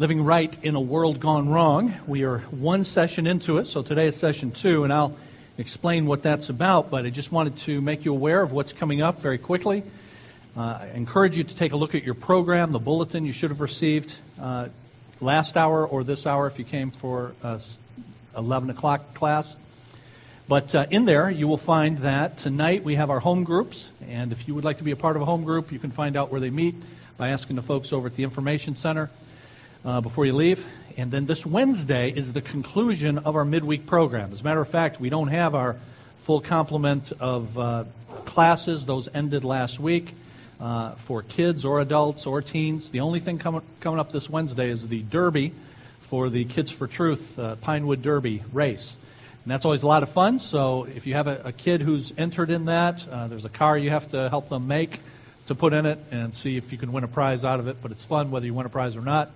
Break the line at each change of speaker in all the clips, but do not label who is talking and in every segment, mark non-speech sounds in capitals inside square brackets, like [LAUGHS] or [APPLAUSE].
Living Right in a World Gone Wrong. We are one session into it, so today is session two, and I'll explain what that's about, but I just wanted to make you aware of what's coming up very quickly. Uh, I encourage you to take a look at your program, the bulletin you should have received uh, last hour or this hour if you came for uh, 11 o'clock class. But uh, in there, you will find that tonight we have our home groups, and if you would like to be a part of a home group, you can find out where they meet by asking the folks over at the Information Center uh, before you leave. And then this Wednesday is the conclusion of our midweek program. As a matter of fact, we don't have our full complement of uh, classes. Those ended last week uh, for kids or adults or teens. The only thing com- coming up this Wednesday is the Derby for the Kids for Truth uh, Pinewood Derby race. And that's always a lot of fun. So if you have a, a kid who's entered in that, uh, there's a car you have to help them make to put in it and see if you can win a prize out of it. But it's fun whether you win a prize or not.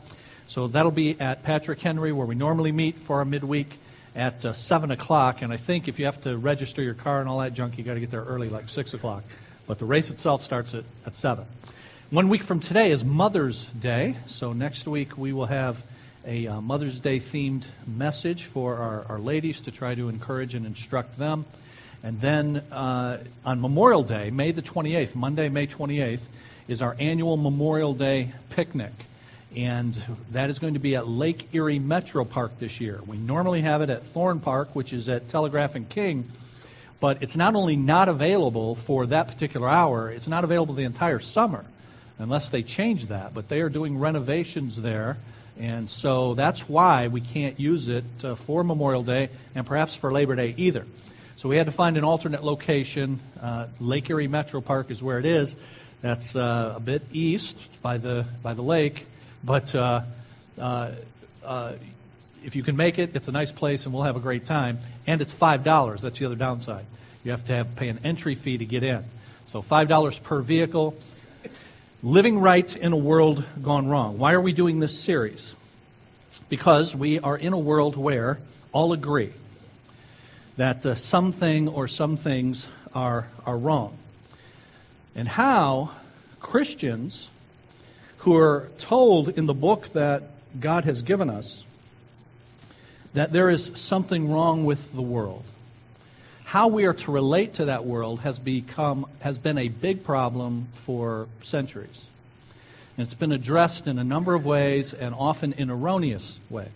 So that'll be at Patrick Henry, where we normally meet for our midweek at uh, 7 o'clock. And I think if you have to register your car and all that junk, you got to get there early, like 6 o'clock. But the race itself starts at, at 7. One week from today is Mother's Day. So next week we will have a uh, Mother's Day themed message for our, our ladies to try to encourage and instruct them. And then uh, on Memorial Day, May the 28th, Monday, May 28th, is our annual Memorial Day picnic and that is going to be at Lake Erie Metro Park this year. We normally have it at Thorn Park, which is at Telegraph and King, but it's not only not available for that particular hour, it's not available the entire summer unless they change that. But they are doing renovations there, and so that's why we can't use it uh, for Memorial Day and perhaps for Labor Day either. So we had to find an alternate location. Uh, Lake Erie Metro Park is where it is. That's uh, a bit east by the by the lake but uh, uh, uh, if you can make it, it's a nice place and we'll have a great time. And it's $5. That's the other downside. You have to have, pay an entry fee to get in. So $5 per vehicle. Living right in a world gone wrong. Why are we doing this series? Because we are in a world where all agree that uh, something or some things are, are wrong. And how Christians who are told in the book that God has given us that there is something wrong with the world. How we are to relate to that world has become has been a big problem for centuries. And it's been addressed in a number of ways and often in erroneous ways.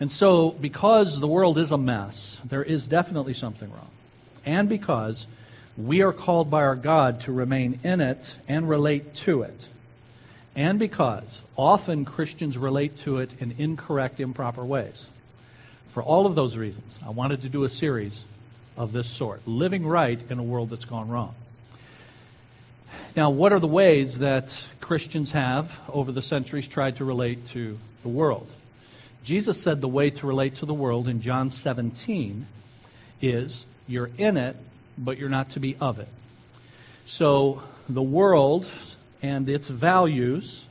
And so, because the world is a mess, there is definitely something wrong. And because we are called by our God to remain in it and relate to it and because often Christians relate to it in incorrect, improper ways. For all of those reasons, I wanted to do a series of this sort living right in a world that's gone wrong. Now, what are the ways that Christians have, over the centuries, tried to relate to the world? Jesus said the way to relate to the world in John 17 is you're in it, but you're not to be of it. So, the world and its values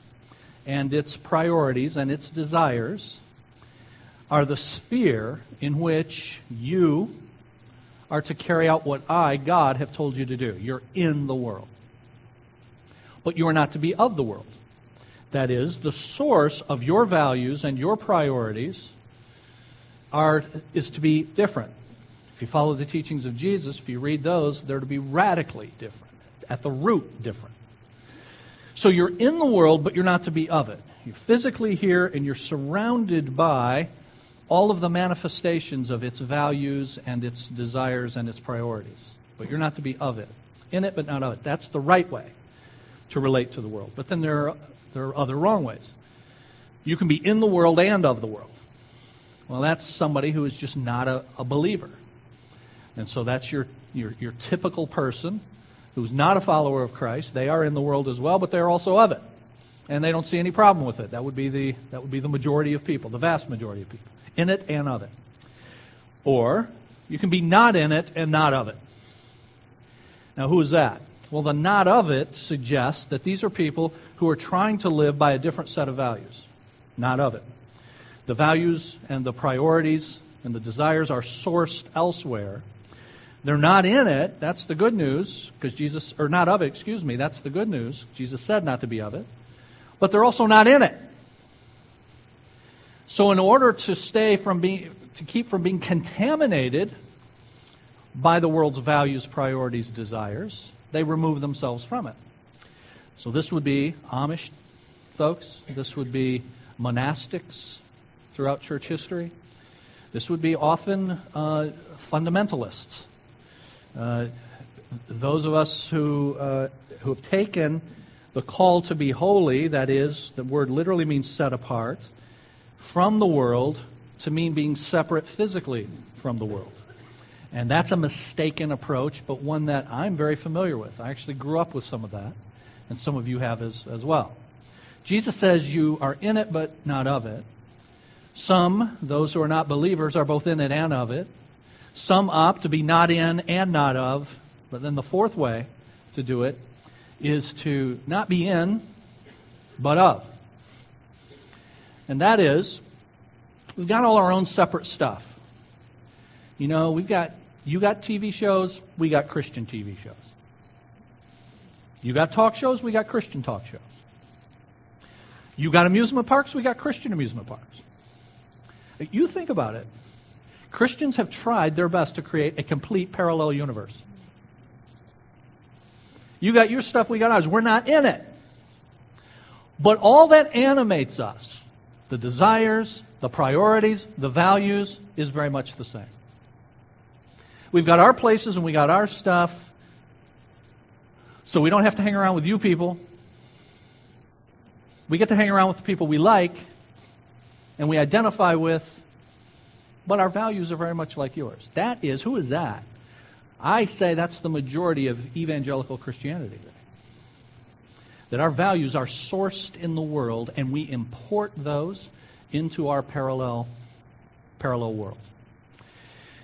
and its priorities and its desires are the sphere in which you are to carry out what I, God, have told you to do. You're in the world. But you are not to be of the world. That is, the source of your values and your priorities are, is to be different. If you follow the teachings of Jesus, if you read those, they're to be radically different, at the root different. So you're in the world, but you're not to be of it. You're physically here, and you're surrounded by all of the manifestations of its values and its desires and its priorities. But you're not to be of it. In it, but not of it. That's the right way to relate to the world. But then there are, there are other wrong ways. You can be in the world and of the world. Well, that's somebody who is just not a, a believer. And so that's your, your, your typical person who's not a follower of Christ. They are in the world as well, but they're also of it. And they don't see any problem with it. That would be the, that would be the majority of people, the vast majority of people, in it and of it. Or you can be not in it and not of it. Now, who is that? Well, the not of it suggests that these are people who are trying to live by a different set of values. Not of it. The values and the priorities and the desires are sourced elsewhere they're not in it. That's the good news, because Jesus, or not of it, excuse me. That's the good news. Jesus said not to be of it. But they're also not in it. So, in order to stay from being, to keep from being contaminated by the world's values, priorities, desires, they remove themselves from it. So, this would be Amish folks, this would be monastics throughout church history, this would be often uh, fundamentalists. Uh, those of us who, uh, who have taken the call to be holy, that is, the word literally means set apart, from the world to mean being separate physically from the world. And that's a mistaken approach, but one that I'm very familiar with. I actually grew up with some of that, and some of you have as, as well. Jesus says you are in it, but not of it. Some, those who are not believers, are both in it and of it. Some up to be not in and not of. But then the fourth way to do it is to not be in, but of. And that is, we've got all our own separate stuff. You know, we've got, you got TV shows, we got Christian TV shows. You got talk shows, we got Christian talk shows. You got amusement parks, we got Christian amusement parks. You think about it. Christians have tried their best to create a complete parallel universe. You got your stuff, we got ours. We're not in it. But all that animates us, the desires, the priorities, the values, is very much the same. We've got our places and we got our stuff, so we don't have to hang around with you people. We get to hang around with the people we like and we identify with, but our values are very much like yours. That is, who is that? I say that's the majority of evangelical Christianity today. That our values are sourced in the world and we import those into our parallel, parallel world.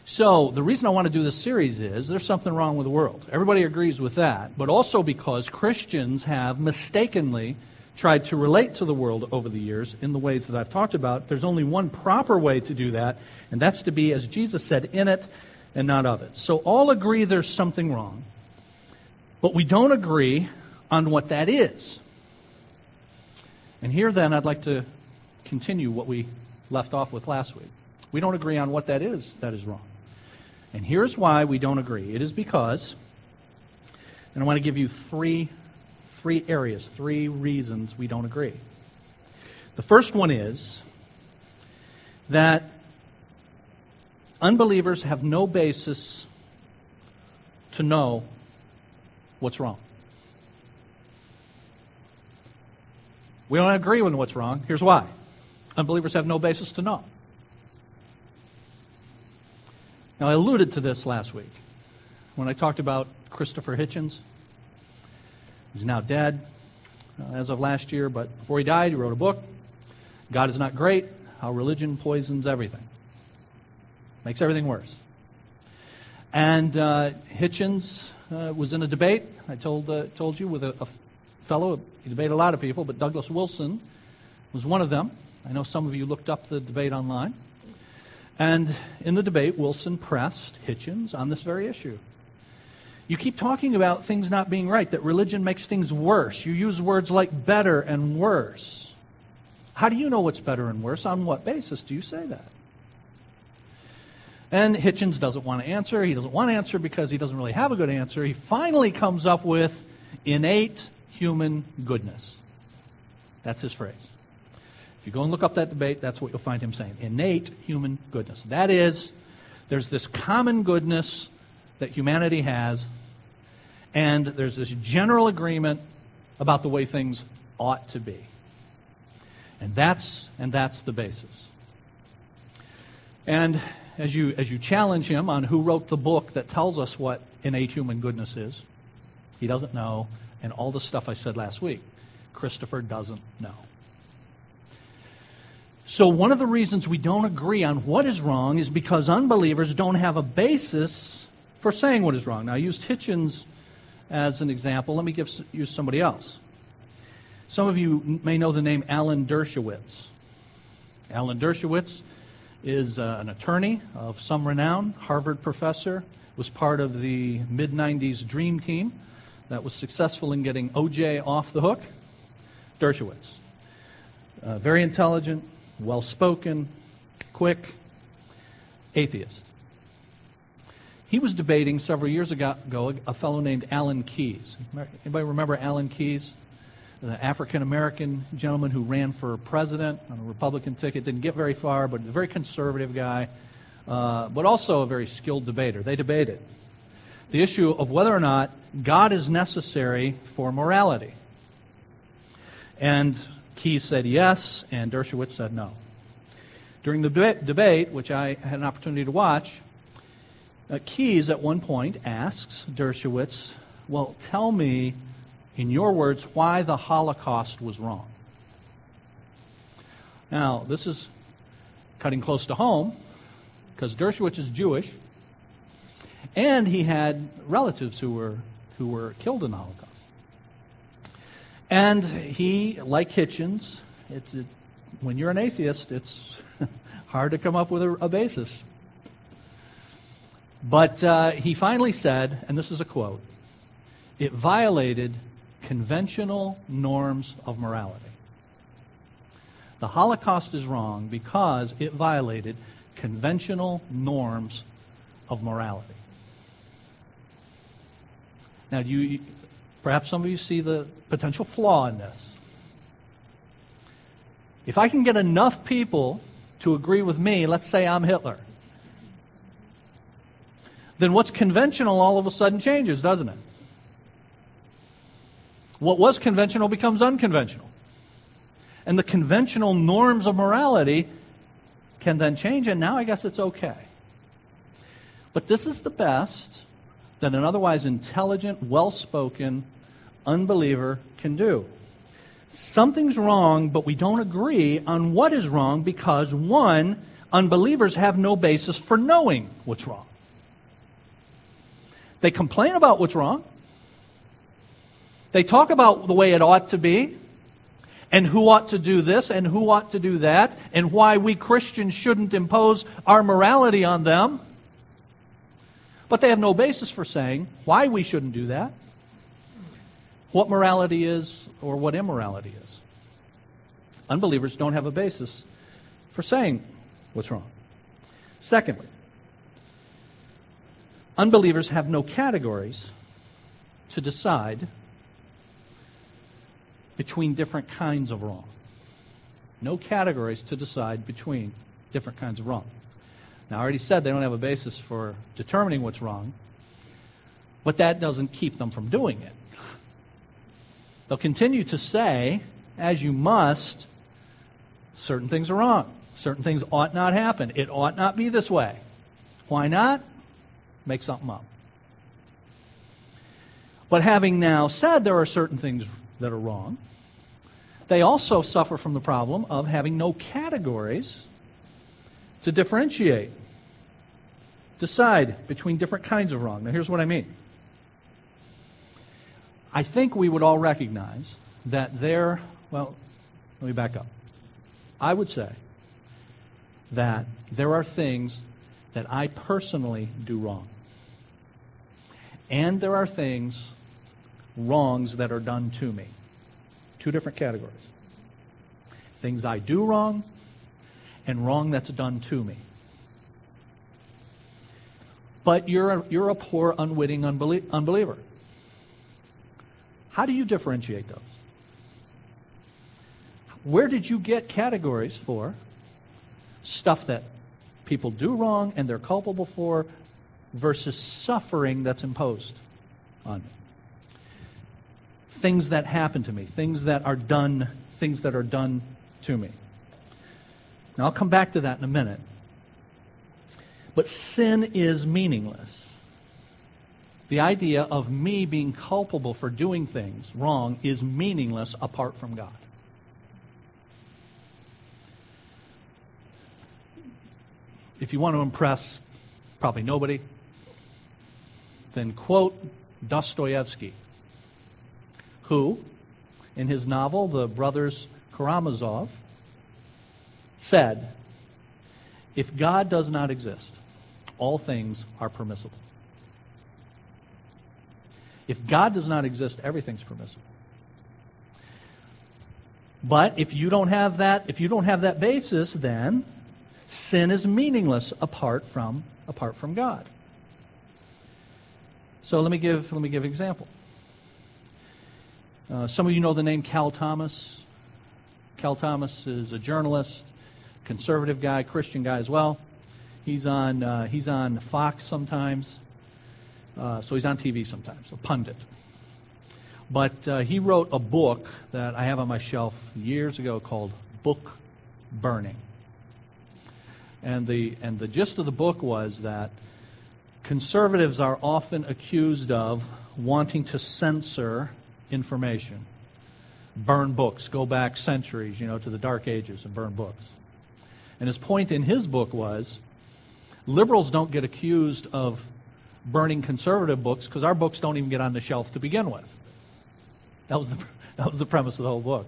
So, the reason I want to do this series is there's something wrong with the world. Everybody agrees with that, but also because Christians have mistakenly tried to relate to the world over the years in the ways that I've talked about. There's only one proper way to do that, and that's to be, as Jesus said, in it and not of it. So all agree there's something wrong, but we don't agree on what that is. And here then, I'd like to continue what we left off with last week. We don't agree on what that is that is wrong. And here's why we don't agree it is because, and I want to give you three three areas, three reasons we don't agree. The first one is that unbelievers have no basis to know what's wrong. We don't agree with what's wrong. Here's why unbelievers have no basis to know. Now, I alluded to this last week when I talked about Christopher Hitchens. He's now dead uh, as of last year, but before he died, he wrote a book God is Not Great How Religion Poisons Everything. Makes everything worse. And uh, Hitchens uh, was in a debate, I told, uh, told you, with a, a fellow. He debated a lot of people, but Douglas Wilson was one of them. I know some of you looked up the debate online. And in the debate, Wilson pressed Hitchens on this very issue. You keep talking about things not being right, that religion makes things worse. You use words like better and worse. How do you know what's better and worse? On what basis do you say that? And Hitchens doesn't want to answer. He doesn't want to answer because he doesn't really have a good answer. He finally comes up with innate human goodness. That's his phrase. If you go and look up that debate, that's what you'll find him saying. Innate human goodness. That is, there's this common goodness that humanity has, and there's this general agreement about the way things ought to be. And that's, and that's the basis. And as you, as you challenge him on who wrote the book that tells us what innate human goodness is, he doesn't know, and all the stuff I said last week, Christopher doesn't know. So, one of the reasons we don't agree on what is wrong is because unbelievers don't have a basis for saying what is wrong. Now, I used Hitchens as an example. Let me give, use somebody else. Some of you may know the name Alan Dershowitz. Alan Dershowitz is uh, an attorney of some renown, Harvard professor, was part of the mid 90s Dream Team that was successful in getting OJ off the hook. Dershowitz. Uh, very intelligent, well spoken, quick, atheist. He was debating several years ago a fellow named Alan Keyes. Anybody remember Alan Keyes? The African American gentleman who ran for president on a Republican ticket. Didn't get very far, but a very conservative guy, uh, but also a very skilled debater. They debated the issue of whether or not God is necessary for morality. And Keyes said yes, and Dershowitz said no. During the debate, which I had an opportunity to watch, uh, Keyes at one point asks Dershowitz, Well, tell me, in your words, why the Holocaust was wrong. Now, this is cutting close to home because Dershowitz is Jewish, and he had relatives who were, who were killed in the Holocaust. And he, like Hitchens, it, when you're an atheist, it's [LAUGHS] hard to come up with a, a basis. But uh, he finally said, and this is a quote it violated conventional norms of morality. The Holocaust is wrong because it violated conventional norms of morality. Now, do you, perhaps some of you see the potential flaw in this. If I can get enough people to agree with me, let's say I'm Hitler, then what's conventional all of a sudden changes, doesn't it? What was conventional becomes unconventional. And the conventional norms of morality can then change, and now I guess it's okay. But this is the best that an otherwise intelligent, well spoken unbeliever can do. Something's wrong, but we don't agree on what is wrong because, one, unbelievers have no basis for knowing what's wrong. They complain about what's wrong. They talk about the way it ought to be, and who ought to do this, and who ought to do that, and why we Christians shouldn't impose our morality on them. But they have no basis for saying why we shouldn't do that, what morality is, or what immorality is. Unbelievers don't have a basis for saying what's wrong. Secondly, Unbelievers have no categories to decide between different kinds of wrong. No categories to decide between different kinds of wrong. Now, I already said they don't have a basis for determining what's wrong, but that doesn't keep them from doing it. They'll continue to say, as you must, certain things are wrong. Certain things ought not happen. It ought not be this way. Why not? Make something up. But having now said there are certain things that are wrong, they also suffer from the problem of having no categories to differentiate, decide between different kinds of wrong. Now, here's what I mean. I think we would all recognize that there, well, let me back up. I would say that there are things that I personally do wrong. And there are things, wrongs that are done to me. Two different categories. Things I do wrong and wrong that's done to me. But you're a, you're a poor, unwitting unbelie- unbeliever. How do you differentiate those? Where did you get categories for stuff that people do wrong and they're culpable for versus suffering that's imposed on me. Things that happen to me, things that are done, things that are done to me. Now I'll come back to that in a minute. But sin is meaningless. The idea of me being culpable for doing things wrong is meaningless apart from God. If you want to impress probably nobody, then quote Dostoevsky, who, in his novel, The Brothers Karamazov, said, If God does not exist, all things are permissible. If God does not exist, everything's permissible. But if you don't have that, if you don't have that basis, then sin is meaningless apart from apart from God. So let me give let me give an example. Uh, some of you know the name Cal Thomas. Cal Thomas is a journalist, conservative guy, Christian guy as well. He's on uh, he's on Fox sometimes, uh, so he's on TV sometimes, a pundit. But uh, he wrote a book that I have on my shelf years ago called Book Burning. And the, and the gist of the book was that conservatives are often accused of wanting to censor information, burn books, go back centuries, you know, to the Dark Ages and burn books. And his point in his book was liberals don't get accused of burning conservative books because our books don't even get on the shelf to begin with. That was the, [LAUGHS] that was the premise of the whole book.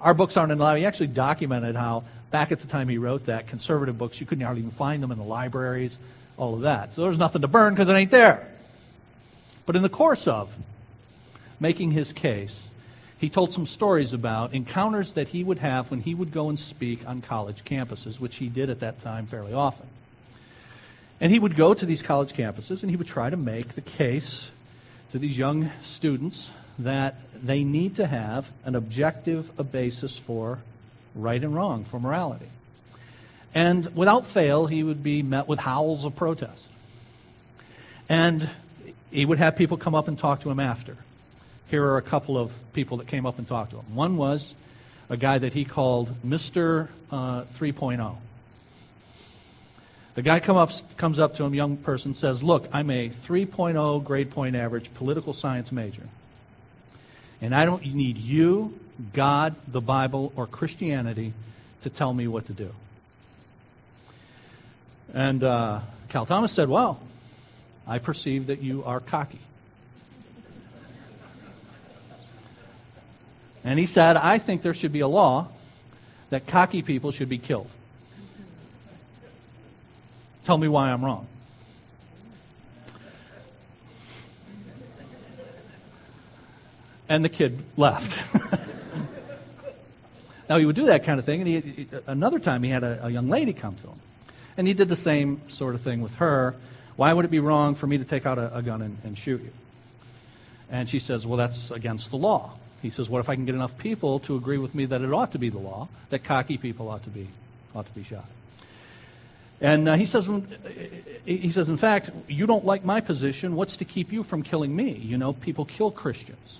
Our books aren't in the library. He actually documented how, back at the time he wrote that, conservative books, you couldn't hardly even find them in the libraries, all of that. So there's nothing to burn because it ain't there. But in the course of making his case, he told some stories about encounters that he would have when he would go and speak on college campuses, which he did at that time fairly often. And he would go to these college campuses and he would try to make the case to these young students that they need to have an objective a basis for right and wrong, for morality. And without fail, he would be met with howls of protest. And he would have people come up and talk to him after. Here are a couple of people that came up and talked to him. One was a guy that he called Mr. Uh, 3.0. The guy come up, comes up to him, young person, says, Look, I'm a 3.0 grade point average political science major. And I don't need you, God, the Bible, or Christianity to tell me what to do. And uh, Cal Thomas said, Well, I perceive that you are cocky. And he said, I think there should be a law that cocky people should be killed. Tell me why I'm wrong. and the kid left. [LAUGHS] now, he would do that kind of thing, and he, another time he had a, a young lady come to him. And he did the same sort of thing with her. Why would it be wrong for me to take out a, a gun and, and shoot you? And she says, Well, that's against the law. He says, What if I can get enough people to agree with me that it ought to be the law, that cocky people ought to be, ought to be shot? And uh, he says, he says, in fact, you don't like my position. What's to keep you from killing me? You know, people kill Christians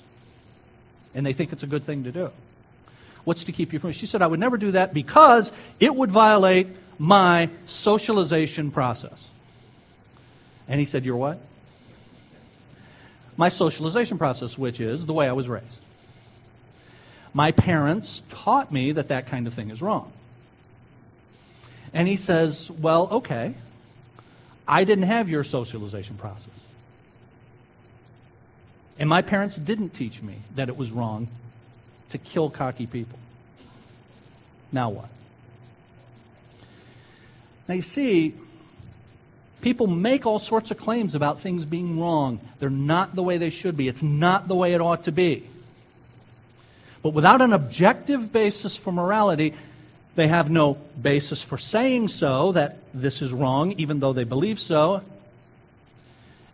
and they think it's a good thing to do. What's to keep you from? She said, I would never do that because it would violate my socialization process. And he said, Your what? My socialization process, which is the way I was raised. My parents taught me that that kind of thing is wrong. And he says, Well, okay. I didn't have your socialization process. And my parents didn't teach me that it was wrong to kill cocky people. Now what? Now you see, people make all sorts of claims about things being wrong. They're not the way they should be, it's not the way it ought to be. But without an objective basis for morality, they have no basis for saying so, that this is wrong, even though they believe so,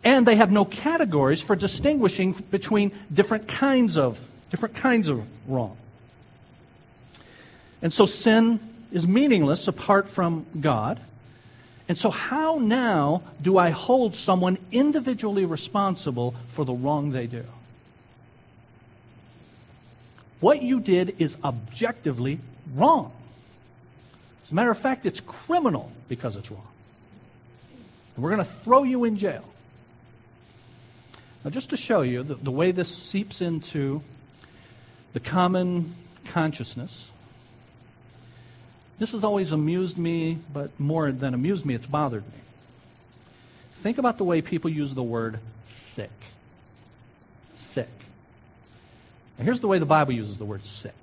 and they have no categories for distinguishing between different kinds of different kinds of wrong. And so sin is meaningless apart from God. And so how now do I hold someone individually responsible for the wrong they do? What you did is objectively wrong. As a matter of fact, it's criminal because it's wrong. And we're going to throw you in jail. Now, just to show you the, the way this seeps into the common consciousness, this has always amused me, but more than amused me, it's bothered me. Think about the way people use the word sick. Sick. Now, here's the way the Bible uses the word sick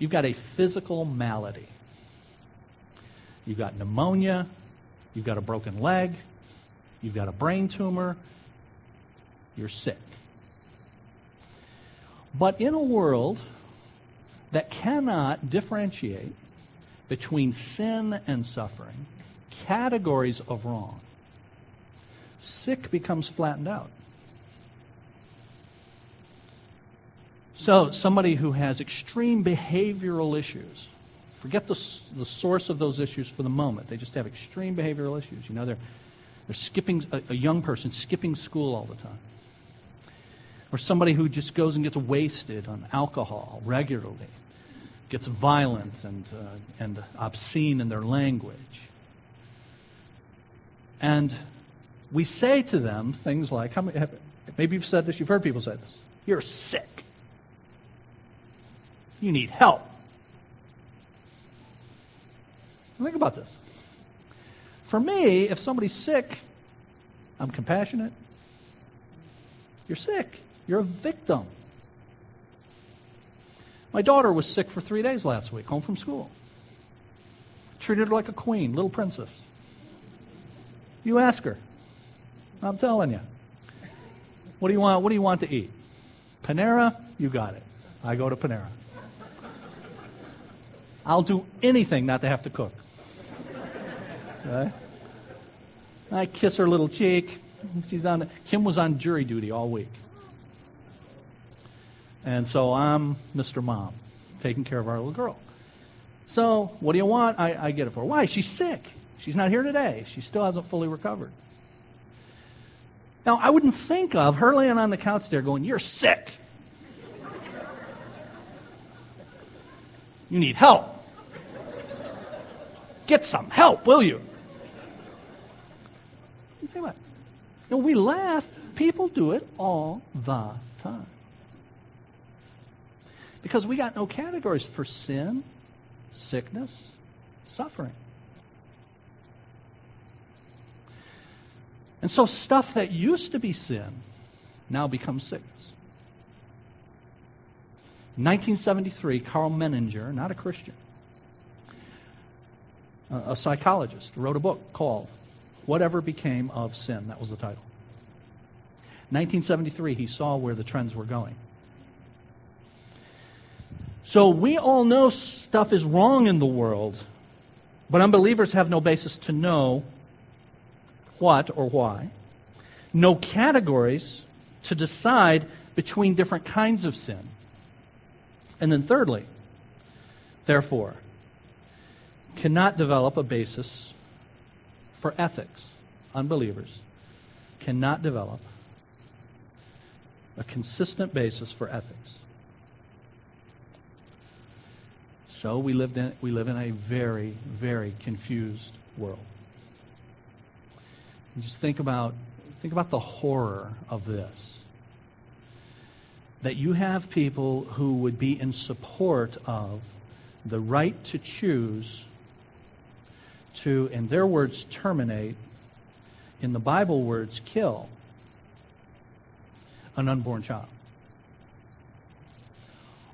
you've got a physical malady. You've got pneumonia, you've got a broken leg, you've got a brain tumor, you're sick. But in a world that cannot differentiate between sin and suffering, categories of wrong, sick becomes flattened out. So, somebody who has extreme behavioral issues, forget the, the source of those issues for the moment. They just have extreme behavioral issues. You know, they're, they're skipping, a, a young person skipping school all the time. Or somebody who just goes and gets wasted on alcohol regularly, gets violent and, uh, and obscene in their language. And we say to them things like, how many, maybe you've said this, you've heard people say this. You're sick. You need help. Think about this. For me, if somebody's sick, I'm compassionate. You're sick. You're a victim. My daughter was sick for three days last week, home from school. Treated her like a queen, little princess. You ask her. I'm telling you. What do you want? What do you want to eat? Panera? You got it. I go to Panera. I'll do anything not to have to cook. Okay? I kiss her little cheek. She's on. Kim was on jury duty all week, and so I'm Mr. Mom, taking care of our little girl. So, what do you want? I, I get it for her. Why? She's sick. She's not here today. She still hasn't fully recovered. Now, I wouldn't think of her laying on the couch there going, You're sick. You need help. Get some help, will you? You think about it. You know, we laugh. People do it all the time. Because we got no categories for sin, sickness, suffering. And so stuff that used to be sin now becomes sickness. 1973, Karl Menninger, not a Christian, a psychologist, wrote a book called Whatever Became of Sin. That was the title. 1973, he saw where the trends were going. So we all know stuff is wrong in the world, but unbelievers have no basis to know what or why, no categories to decide between different kinds of sin. And then, thirdly, therefore, cannot develop a basis for ethics. Unbelievers cannot develop a consistent basis for ethics. So we, lived in, we live in a very, very confused world. And just think about, think about the horror of this. That you have people who would be in support of the right to choose to, in their words, terminate, in the Bible words, kill an unborn child.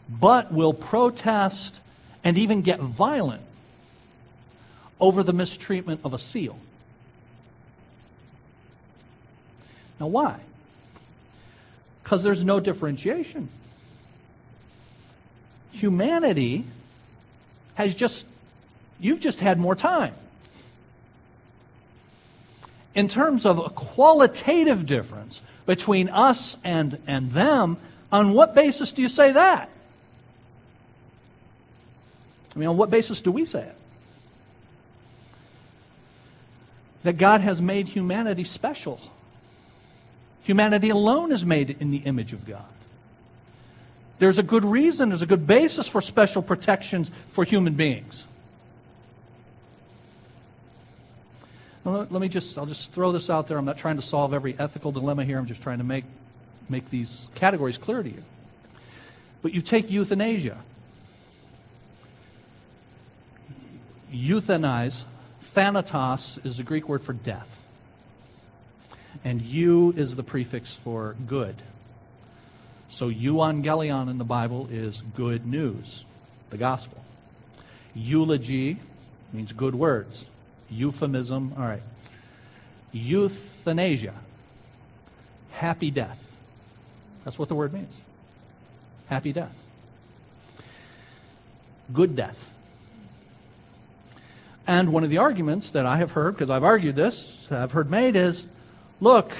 But will protest and even get violent over the mistreatment of a seal. Now, why? Because there's no differentiation. Humanity has just, you've just had more time. In terms of a qualitative difference between us and, and them, on what basis do you say that? I mean, on what basis do we say it? That God has made humanity special. Humanity alone is made in the image of God. There's a good reason, there's a good basis for special protections for human beings. let me just, I'll just throw this out there. I'm not trying to solve every ethical dilemma here. I'm just trying to make, make these categories clear to you. But you take euthanasia. Euthanize, thanatos is the Greek word for death and eu is the prefix for good. So euangelion in the Bible is good news, the gospel. Eulogy means good words. Euphemism, all right. Euthanasia, happy death. That's what the word means. Happy death. good death. And one of the arguments that I have heard, because I've argued this, I've heard made is look,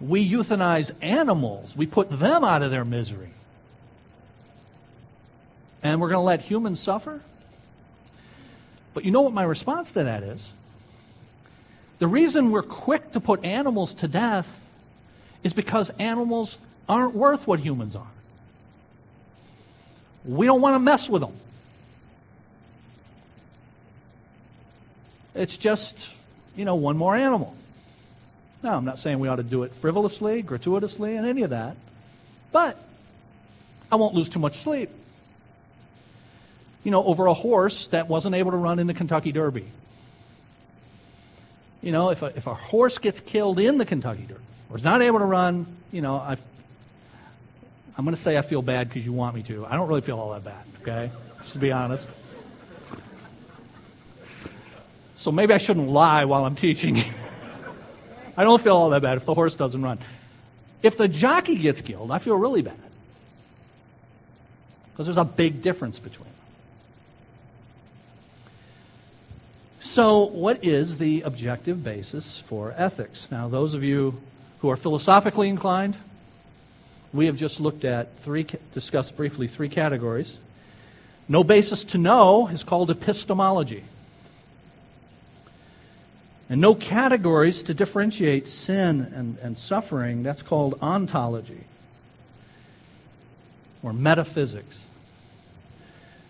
we euthanize animals, we put them out of their misery. And we're going to let humans suffer? But you know what my response to that is? The reason we're quick to put animals to death is because animals aren't worth what humans are. We don't want to mess with them. It's just, you know, one more animal. Now, I'm not saying we ought to do it frivolously, gratuitously, and any of that, but I won't lose too much sleep. You know, over a horse that wasn't able to run in the Kentucky Derby. You know, if a, if a horse gets killed in the Kentucky Derby or is not able to run, you know, i I'm going to say I feel bad because you want me to. I don't really feel all that bad, okay? Just to be honest. So maybe I shouldn't lie while I'm teaching. I don't feel all that bad if the horse doesn't run. If the jockey gets killed, I feel really bad. Because there's a big difference between them. So, what is the objective basis for ethics? Now, those of you who are philosophically inclined, we have just looked at three, discussed briefly three categories. No basis to know is called epistemology. And no categories to differentiate sin and, and suffering, that's called ontology or metaphysics.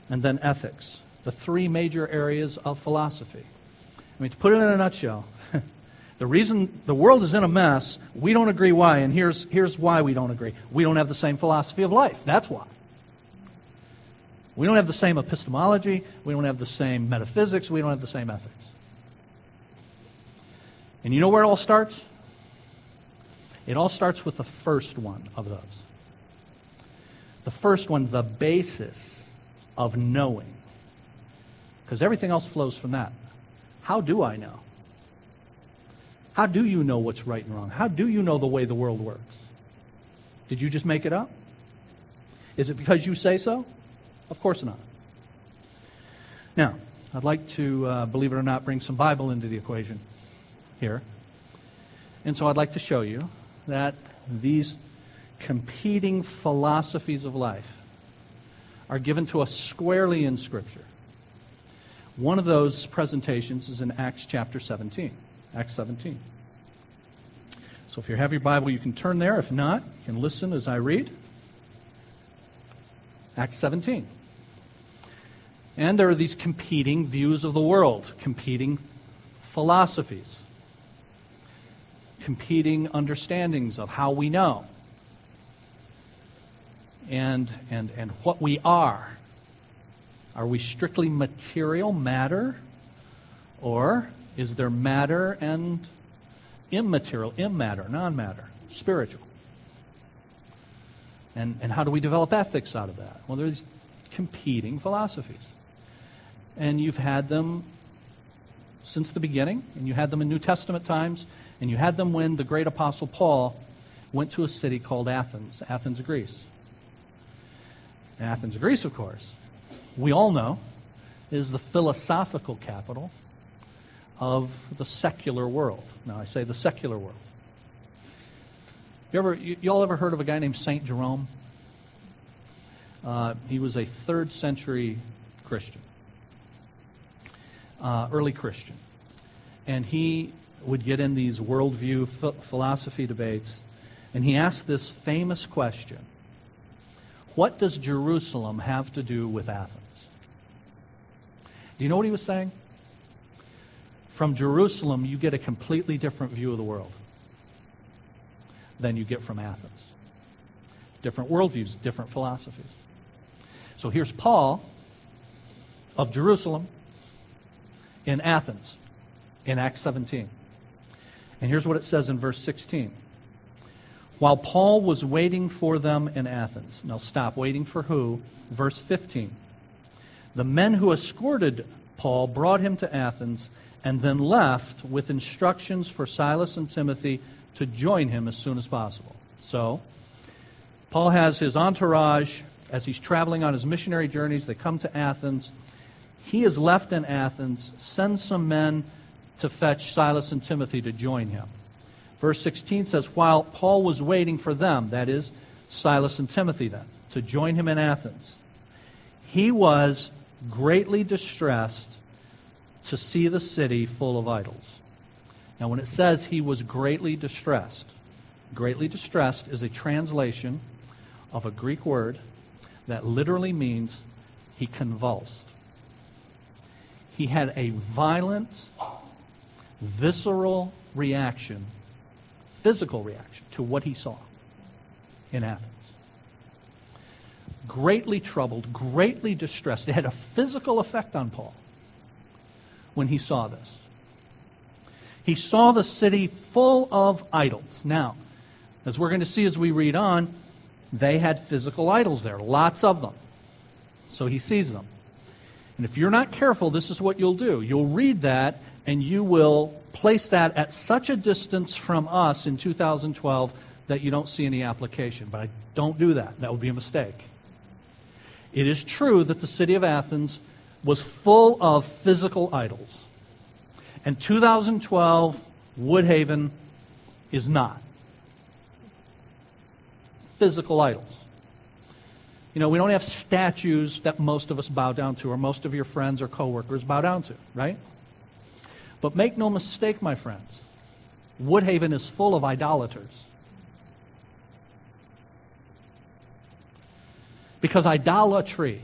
And then ethics, the three major areas of philosophy. I mean, to put it in a nutshell, [LAUGHS] the reason the world is in a mess, we don't agree why, and here's, here's why we don't agree. We don't have the same philosophy of life. That's why. We don't have the same epistemology. We don't have the same metaphysics. We don't have the same ethics. And you know where it all starts? It all starts with the first one of those. The first one, the basis of knowing. Because everything else flows from that. How do I know? How do you know what's right and wrong? How do you know the way the world works? Did you just make it up? Is it because you say so? Of course not. Now, I'd like to, uh, believe it or not, bring some Bible into the equation here. And so I'd like to show you that these competing philosophies of life are given to us squarely in Scripture. One of those presentations is in Acts chapter 17. Acts 17. So if you have your Bible, you can turn there. If not, you can listen as I read. Acts 17. And there are these competing views of the world, competing philosophies, competing understandings of how we know and, and, and what we are. Are we strictly material, matter? Or is there matter and immaterial, immatter, non matter, spiritual? And, and how do we develop ethics out of that? Well, there's competing philosophies. And you've had them since the beginning, and you had them in New Testament times, and you had them when the great apostle Paul went to a city called Athens, Athens, Greece. Athens, Greece, of course, we all know, is the philosophical capital of the secular world. Now, I say the secular world. You ever, you, you all ever heard of a guy named Saint Jerome? Uh, he was a third century Christian, uh, early Christian. And he would get in these worldview philosophy debates, and he asked this famous question What does Jerusalem have to do with Athens? Do you know what he was saying? From Jerusalem, you get a completely different view of the world than you get from Athens. Different worldviews, different philosophies. So here's Paul of Jerusalem in Athens in Acts 17. And here's what it says in verse 16. While Paul was waiting for them in Athens. Now stop. Waiting for who? Verse 15. The men who escorted Paul brought him to Athens and then left with instructions for Silas and Timothy to join him as soon as possible. So, Paul has his entourage as he's traveling on his missionary journeys. They come to Athens. He is left in Athens, sends some men to fetch Silas and Timothy to join him. Verse 16 says, While Paul was waiting for them, that is, Silas and Timothy then, to join him in Athens, he was greatly distressed to see the city full of idols. Now, when it says he was greatly distressed, greatly distressed is a translation of a Greek word that literally means he convulsed. He had a violent, visceral reaction, physical reaction to what he saw in Athens. Greatly troubled, greatly distressed. It had a physical effect on Paul when he saw this. He saw the city full of idols. Now, as we're going to see as we read on, they had physical idols there, lots of them. So he sees them. And if you're not careful, this is what you'll do. You'll read that and you will place that at such a distance from us in 2012 that you don't see any application. But I don't do that. That would be a mistake. It is true that the city of Athens was full of physical idols. And 2012, Woodhaven is not. Physical idols. You know, we don't have statues that most of us bow down to, or most of your friends or coworkers bow down to, right? But make no mistake, my friends, Woodhaven is full of idolaters. Because idolatry,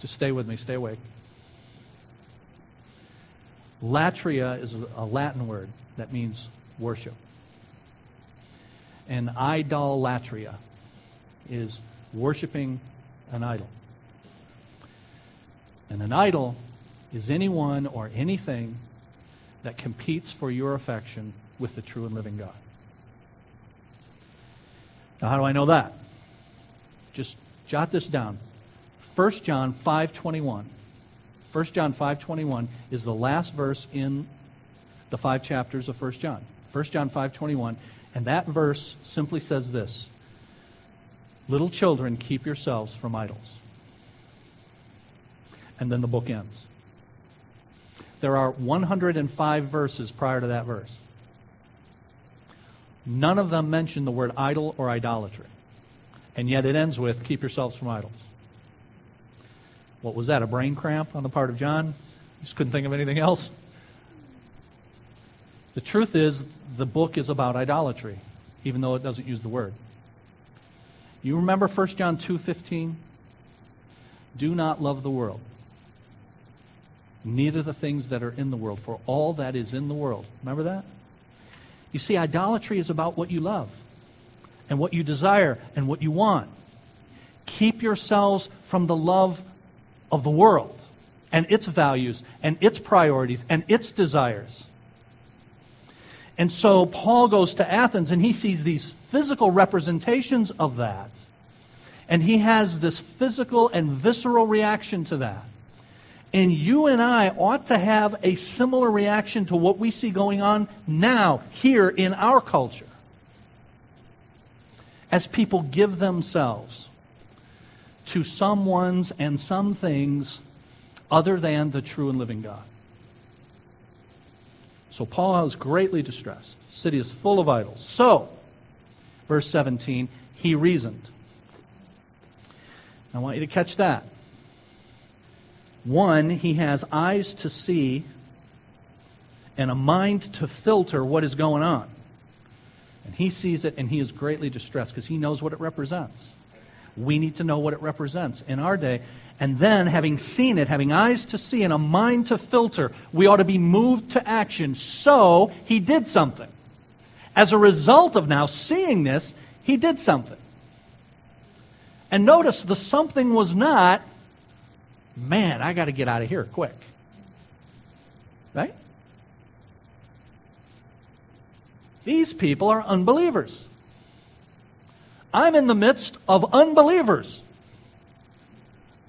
just stay with me, stay awake. Latria is a Latin word that means worship. And idolatria is worshiping an idol. And an idol is anyone or anything that competes for your affection with the true and living God. Now, how do I know that? Just jot this down. 1 John 5:21. 1 John 5:21 is the last verse in the five chapters of 1 John. 1 John 5:21, and that verse simply says this: Little children, keep yourselves from idols. And then the book ends. There are 105 verses prior to that verse. None of them mention the word idol or idolatry. And yet it ends with, keep yourselves from idols. What was that, a brain cramp on the part of John? Just couldn't think of anything else? The truth is, the book is about idolatry, even though it doesn't use the word. You remember 1 John 2:15? Do not love the world, neither the things that are in the world, for all that is in the world. Remember that? You see, idolatry is about what you love and what you desire and what you want. Keep yourselves from the love of the world and its values and its priorities and its desires. And so Paul goes to Athens and he sees these physical representations of that. And he has this physical and visceral reaction to that. And you and I ought to have a similar reaction to what we see going on now, here in our culture. As people give themselves to someone's and some things other than the true and living God. So Paul is greatly distressed. The city is full of idols. So, verse 17, he reasoned. I want you to catch that. One, he has eyes to see and a mind to filter what is going on. And he sees it and he is greatly distressed because he knows what it represents. We need to know what it represents in our day. And then, having seen it, having eyes to see and a mind to filter, we ought to be moved to action. So, he did something. As a result of now seeing this, he did something. And notice the something was not, man, I got to get out of here quick. Right? These people are unbelievers. I'm in the midst of unbelievers.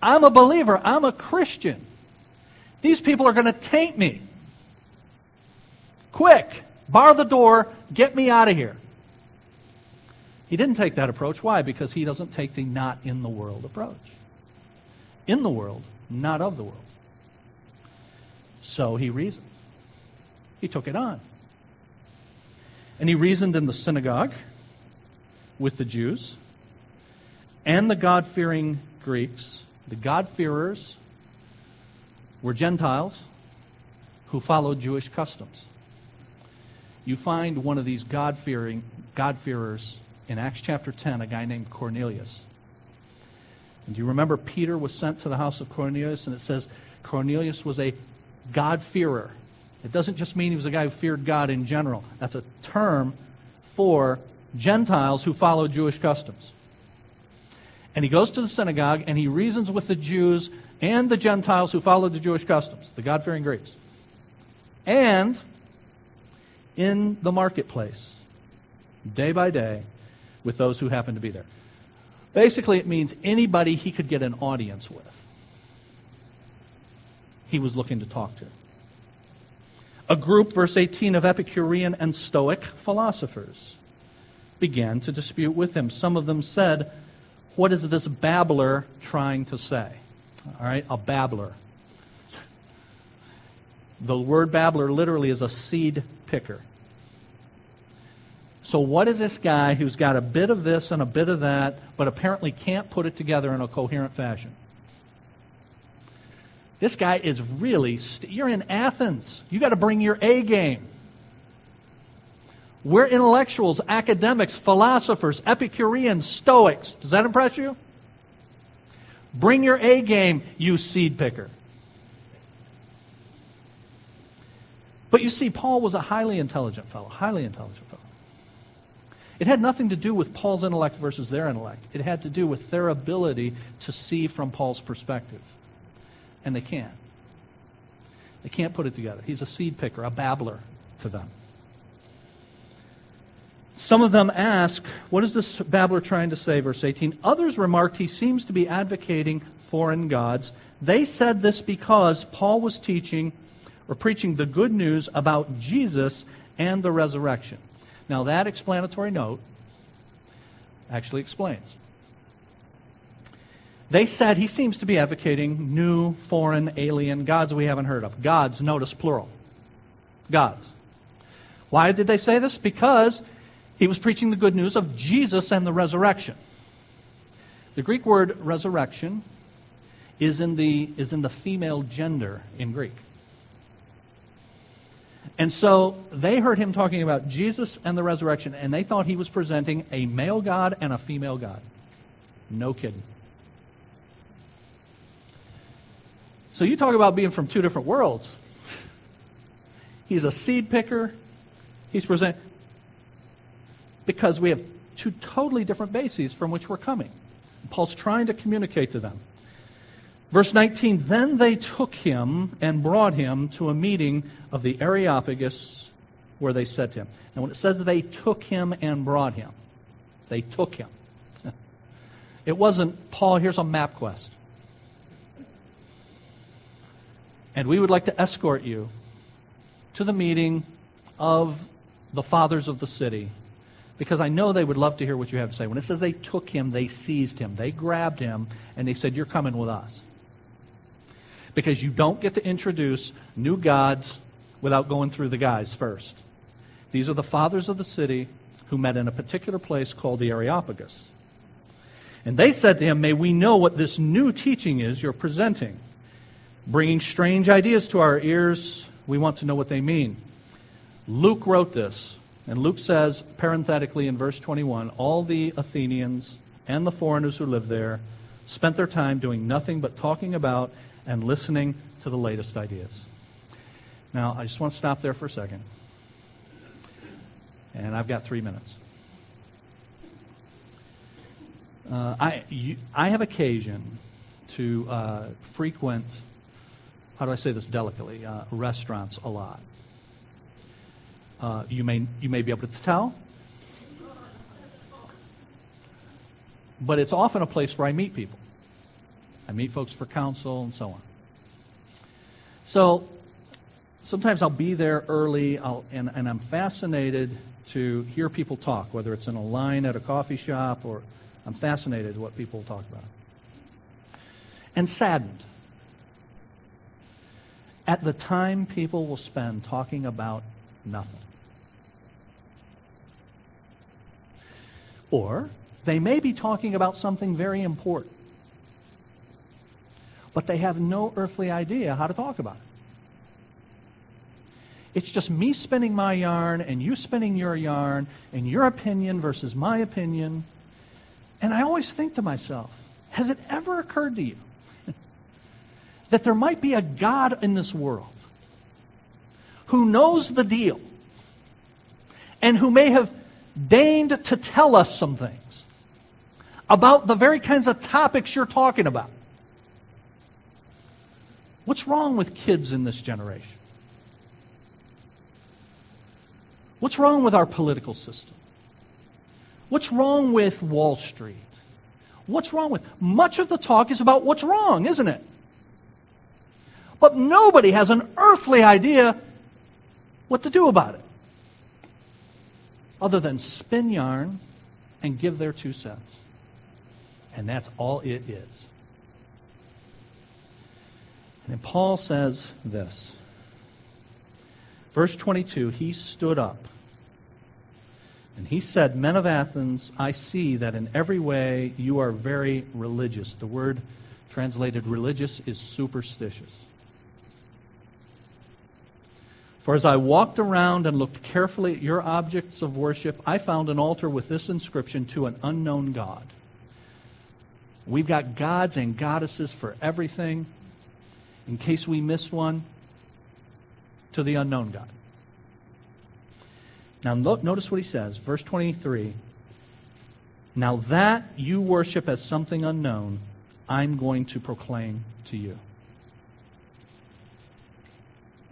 I'm a believer. I'm a Christian. These people are going to taint me. Quick, bar the door, get me out of here. He didn't take that approach. Why? Because he doesn't take the not in the world approach. In the world, not of the world. So he reasoned. He took it on. And he reasoned in the synagogue with the Jews and the God fearing Greeks. The God-fearers were Gentiles who followed Jewish customs. You find one of these God-fearing God-fearers in Acts chapter 10, a guy named Cornelius. And do you remember Peter was sent to the house of Cornelius and it says Cornelius was a God-fearer. It doesn't just mean he was a guy who feared God in general. That's a term for Gentiles who follow Jewish customs. And he goes to the synagogue and he reasons with the Jews and the Gentiles who follow the Jewish customs, the God fearing Greeks. And in the marketplace, day by day, with those who happen to be there. Basically, it means anybody he could get an audience with, he was looking to talk to. A group, verse 18, of Epicurean and Stoic philosophers began to dispute with him. Some of them said, What is this babbler trying to say? All right, a babbler. The word babbler literally is a seed picker. So, what is this guy who's got a bit of this and a bit of that, but apparently can't put it together in a coherent fashion? This guy is really, st- you're in Athens. You got to bring your A game. We're intellectuals, academics, philosophers, Epicureans, Stoics. Does that impress you? Bring your A game, you seed picker. But you see, Paul was a highly intelligent fellow, highly intelligent fellow. It had nothing to do with Paul's intellect versus their intellect. It had to do with their ability to see from Paul's perspective. And they can't. They can't put it together. He's a seed picker, a babbler to them. Some of them ask, What is this babbler trying to say? Verse 18. Others remarked, He seems to be advocating foreign gods. They said this because Paul was teaching or preaching the good news about Jesus and the resurrection. Now, that explanatory note actually explains. They said he seems to be advocating new, foreign, alien gods we haven't heard of. Gods, notice plural. Gods. Why did they say this? Because he was preaching the good news of Jesus and the resurrection. The Greek word resurrection is in the, is in the female gender in Greek. And so they heard him talking about Jesus and the resurrection, and they thought he was presenting a male God and a female God. No kidding. So you talk about being from two different worlds. He's a seed picker. He's present because we have two totally different bases from which we're coming. Paul's trying to communicate to them. Verse 19 Then they took him and brought him to a meeting of the Areopagus where they said to him. And when it says they took him and brought him, they took him. [LAUGHS] It wasn't, Paul, here's a MapQuest. And we would like to escort you to the meeting of the fathers of the city because I know they would love to hear what you have to say. When it says they took him, they seized him, they grabbed him, and they said, You're coming with us. Because you don't get to introduce new gods without going through the guys first. These are the fathers of the city who met in a particular place called the Areopagus. And they said to him, May we know what this new teaching is you're presenting. Bringing strange ideas to our ears, we want to know what they mean. Luke wrote this, and Luke says, parenthetically in verse 21, all the Athenians and the foreigners who lived there spent their time doing nothing but talking about and listening to the latest ideas. Now, I just want to stop there for a second. And I've got three minutes. Uh, I, you, I have occasion to uh, frequent, how do I say this delicately, uh, restaurants a lot. Uh, you, may, you may be able to tell, but it's often a place where I meet people. I meet folks for counsel and so on. So sometimes I'll be there early I'll, and, and I'm fascinated to hear people talk, whether it's in a line at a coffee shop or I'm fascinated what people talk about. And saddened at the time people will spend talking about nothing. Or they may be talking about something very important, but they have no earthly idea how to talk about it. It's just me spinning my yarn and you spinning your yarn and your opinion versus my opinion. And I always think to myself, has it ever occurred to you [LAUGHS] that there might be a God in this world who knows the deal and who may have deigned to tell us some things about the very kinds of topics you're talking about? What's wrong with kids in this generation? What's wrong with our political system? What's wrong with Wall Street? What's wrong with much of the talk is about what's wrong, isn't it? But nobody has an earthly idea what to do about it other than spin yarn and give their two cents. And that's all it is. And Paul says this. Verse 22 He stood up and he said, Men of Athens, I see that in every way you are very religious. The word translated religious is superstitious. For as I walked around and looked carefully at your objects of worship, I found an altar with this inscription to an unknown God. We've got gods and goddesses for everything. In case we miss one, to the unknown God. Now, notice what he says, verse 23. Now that you worship as something unknown, I'm going to proclaim to you.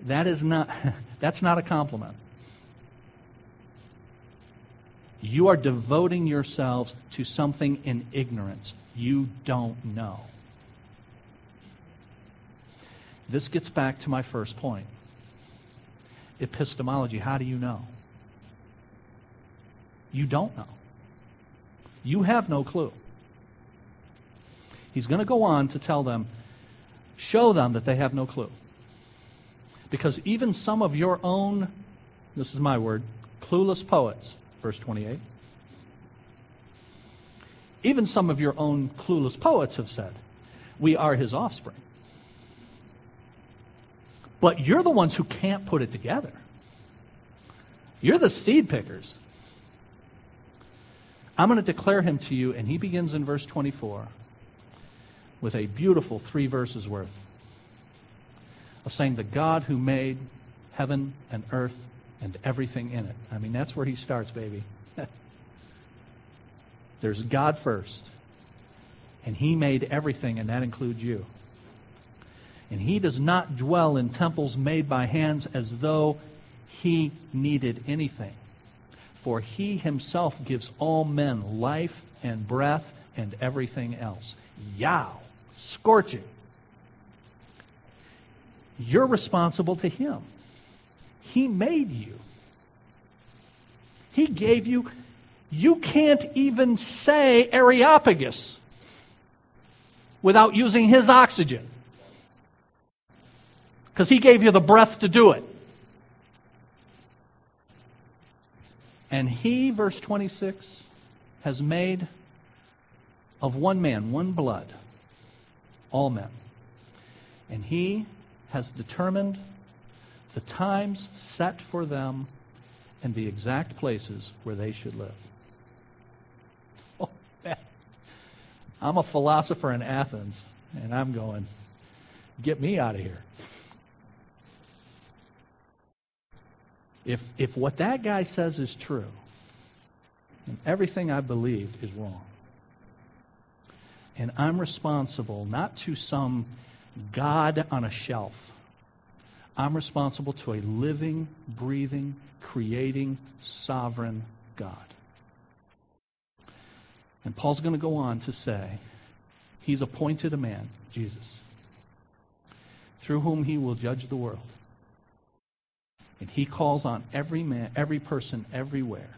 That is not, [LAUGHS] that's not a compliment. You are devoting yourselves to something in ignorance. You don't know. This gets back to my first point epistemology. How do you know? You don't know. You have no clue. He's going to go on to tell them, show them that they have no clue. Because even some of your own, this is my word, clueless poets, verse 28, even some of your own clueless poets have said, we are his offspring. But you're the ones who can't put it together. You're the seed pickers. I'm going to declare him to you, and he begins in verse 24 with a beautiful three verses worth of saying, The God who made heaven and earth and everything in it. I mean, that's where he starts, baby. [LAUGHS] There's God first, and he made everything, and that includes you. And he does not dwell in temples made by hands as though he needed anything. For he himself gives all men life and breath and everything else. Yow! Scorching. You're responsible to him. He made you. He gave you, you can't even say Areopagus without using his oxygen because he gave you the breath to do it. And he, verse 26, has made of one man, one blood, all men. And he has determined the times set for them and the exact places where they should live. [LAUGHS] Oh, man. I'm a philosopher in Athens, and I'm going, get me out of here. If, if what that guy says is true, and everything I believed is wrong, and I'm responsible not to some God on a shelf, I'm responsible to a living, breathing, creating, sovereign God. And Paul's going to go on to say, He's appointed a man, Jesus, through whom he will judge the world And he calls on every man, every person, everywhere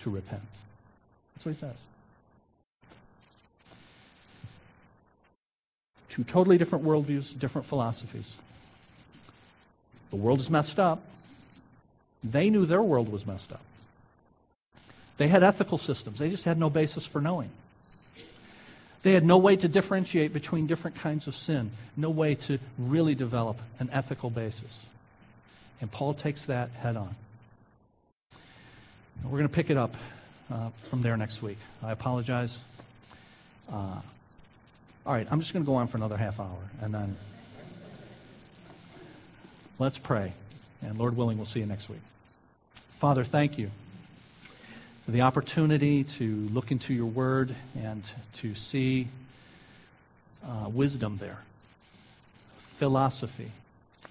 to repent. That's what he says. Two totally different worldviews, different philosophies. The world is messed up. They knew their world was messed up. They had ethical systems, they just had no basis for knowing. They had no way to differentiate between different kinds of sin, no way to really develop an ethical basis. And Paul takes that head on. We're going to pick it up uh, from there next week. I apologize. Uh, all right, I'm just going to go on for another half hour, and then let's pray. And Lord willing, we'll see you next week. Father, thank you for the opportunity to look into your word and to see uh, wisdom there, philosophy,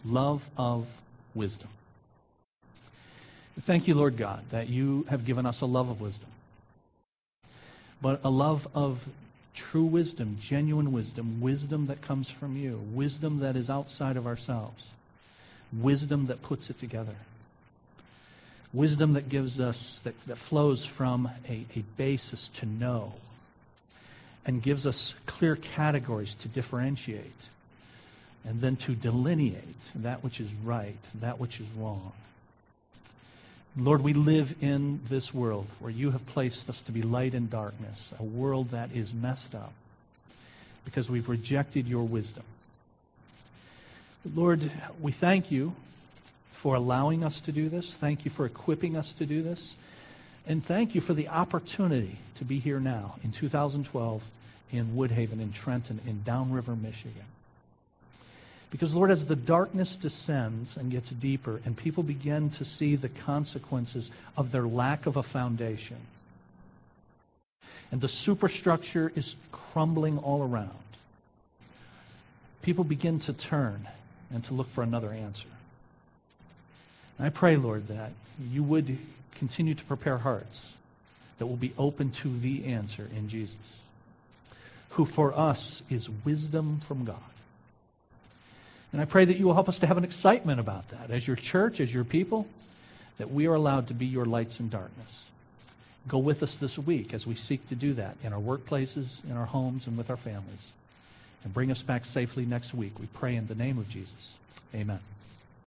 love of wisdom. Thank you, Lord God, that you have given us a love of wisdom, but a love of true wisdom, genuine wisdom, wisdom that comes from you, wisdom that is outside of ourselves, wisdom that puts it together, wisdom that gives us, that, that flows from a, a basis to know and gives us clear categories to differentiate and then to delineate that which is right, that which is wrong. Lord, we live in this world where you have placed us to be light in darkness, a world that is messed up because we've rejected your wisdom. Lord, we thank you for allowing us to do this. Thank you for equipping us to do this. And thank you for the opportunity to be here now in 2012 in Woodhaven, in Trenton, in Downriver, Michigan. Because, Lord, as the darkness descends and gets deeper, and people begin to see the consequences of their lack of a foundation, and the superstructure is crumbling all around, people begin to turn and to look for another answer. And I pray, Lord, that you would continue to prepare hearts that will be open to the answer in Jesus, who for us is wisdom from God. And I pray that you will help us to have an excitement about that as your church, as your people, that we are allowed to be your lights in darkness. Go with us this week as we seek to do that in our workplaces, in our homes, and with our families. And bring us back safely next week. We pray in the name of Jesus. Amen.